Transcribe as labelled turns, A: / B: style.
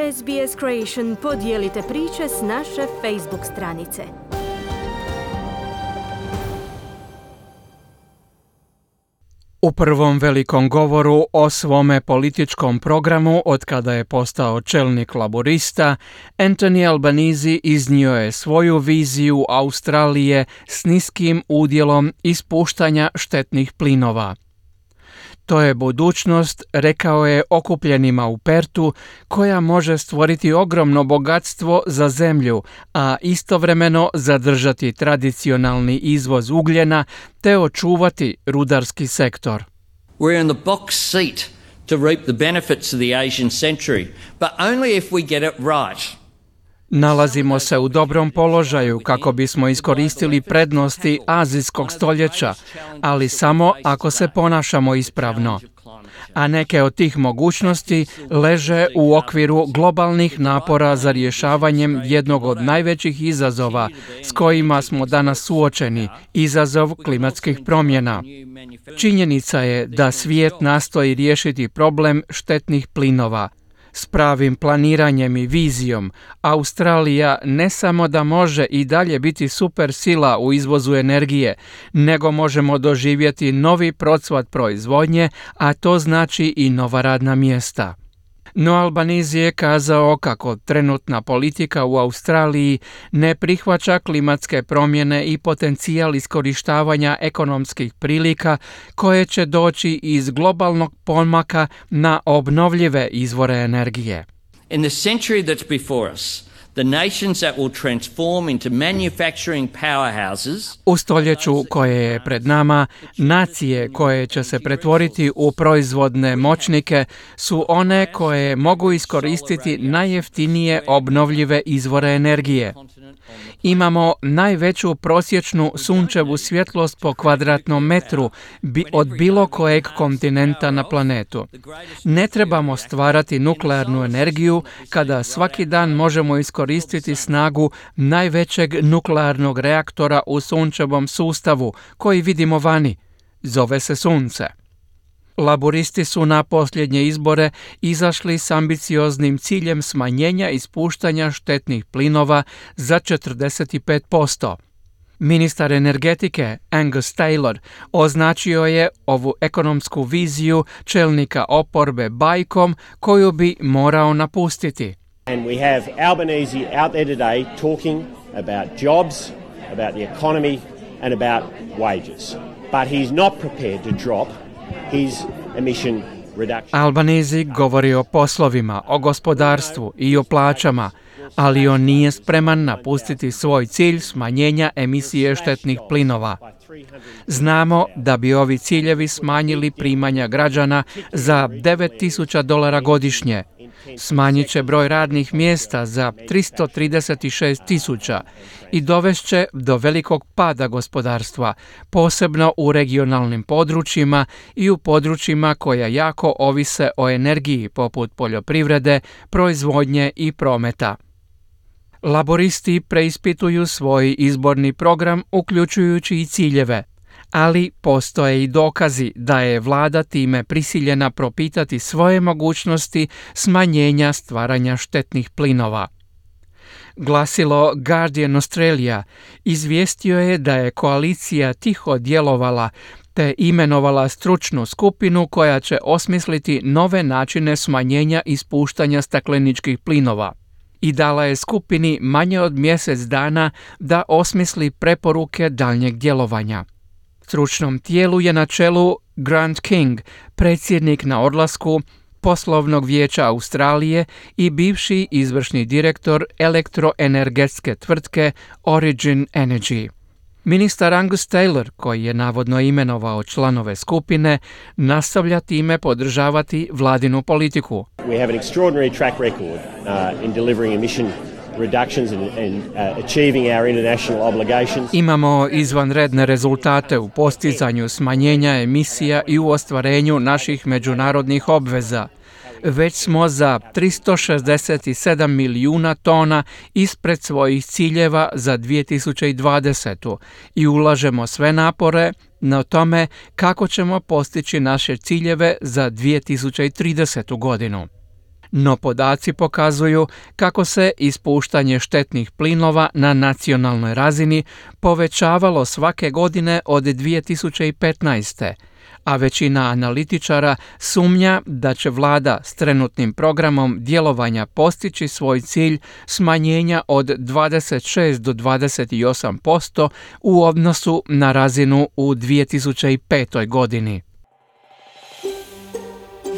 A: SBS Creation podijelite priče s naše Facebook stranice.
B: U prvom velikom govoru o svome političkom programu od kada je postao čelnik laborista, Anthony Albanese iznio je svoju viziju Australije s niskim udjelom ispuštanja štetnih plinova. To je budućnost, rekao je okupljenima u Pertu, koja može stvoriti ogromno bogatstvo za zemlju, a istovremeno zadržati tradicionalni izvoz ugljena te očuvati rudarski sektor.
C: We're in the box seat to reap the benefits of the Asian century, but only if we get it right.
B: Nalazimo se u dobrom položaju kako bismo iskoristili prednosti azijskog stoljeća, ali samo ako se ponašamo ispravno. A neke od tih mogućnosti leže u okviru globalnih napora za rješavanjem jednog od najvećih izazova s kojima smo danas suočeni, izazov klimatskih promjena. Činjenica je da svijet nastoji riješiti problem štetnih plinova – s pravim planiranjem i vizijom, Australija ne samo da može i dalje biti super sila u izvozu energije, nego možemo doživjeti novi procvat proizvodnje, a to znači i nova radna mjesta. No Albanizi je kazao kako trenutna politika u Australiji ne prihvaća klimatske promjene i potencijal iskorištavanja ekonomskih prilika koje će doći iz globalnog pomaka na obnovljive izvore energije.
C: In the century that's before us, the nations that will transform into manufacturing powerhouses
B: U stoljeću koje je pred nama, nacije koje će se pretvoriti u proizvodne moćnike su one koje mogu iskoristiti najjeftinije obnovljive izvore energije. Imamo najveću prosječnu sunčevu svjetlost po kvadratnom metru bi od bilo kojeg kontinenta na planetu. Ne trebamo stvarati nuklearnu energiju kada svaki dan možemo iskoristiti snagu najvećeg nuklearnog reaktora u sunčevom sustavu koji vidimo vani. Zove se sunce. Laboristi su na posljednje izbore izašli s ambicioznim ciljem smanjenja ispuštanja štetnih plinova za 45%. Ministar energetike Angus Taylor označio je ovu ekonomsku viziju čelnika oporbe bajkom koju bi morao napustiti.
D: And we have Albanese out there today talking about jobs, about the economy, and about wages. But he's not prepared to drop his emission reduction.
B: Albanizi govori o poslovima, o gospodarstvu i o plaćama, ali on nije spreman napustiti svoj cilj smanjenja emisije štetnih plinova. Znamo da bi ovi ciljevi smanjili primanja građana za 9000 dolara godišnje. Smanjit će broj radnih mjesta za 336 tisuća i dovešće do velikog pada gospodarstva, posebno u regionalnim područjima i u područjima koja jako ovise o energiji poput poljoprivrede, proizvodnje i prometa. Laboristi preispituju svoj izborni program uključujući i ciljeve, ali postoje i dokazi da je vlada time prisiljena propitati svoje mogućnosti smanjenja stvaranja štetnih plinova. Glasilo Guardian Australia izvijestio je da je koalicija tiho djelovala te imenovala stručnu skupinu koja će osmisliti nove načine smanjenja ispuštanja stakleničkih plinova i dala je skupini manje od mjesec dana da osmisli preporuke daljnjeg djelovanja. Stručnom tijelu je na čelu Grant King, predsjednik na odlasku poslovnog vijeća Australije i bivši izvršni direktor elektroenergetske tvrtke Origin Energy. Ministar Angus Taylor, koji je navodno imenovao članove skupine, nastavlja time podržavati vladinu politiku.
D: We have an extraordinary track record uh, in delivering emission reductions and, and uh, achieving our international obligations.
B: Imamo izvanredne rezultate u postizanju smanjenja emisija i u ostvarenju naših međunarodnih obveza. Već smo za 367 milijuna tona ispred svojih ciljeva za 2020. i ulažemo sve napore na tome kako ćemo postići naše ciljeve za 2030. godinu. No podaci pokazuju kako se ispuštanje štetnih plinova na nacionalnoj razini povećavalo svake godine od 2015 a većina analitičara sumnja da će vlada s trenutnim programom djelovanja postići svoj cilj smanjenja od 26 do 28% u odnosu na razinu u 2005. godini.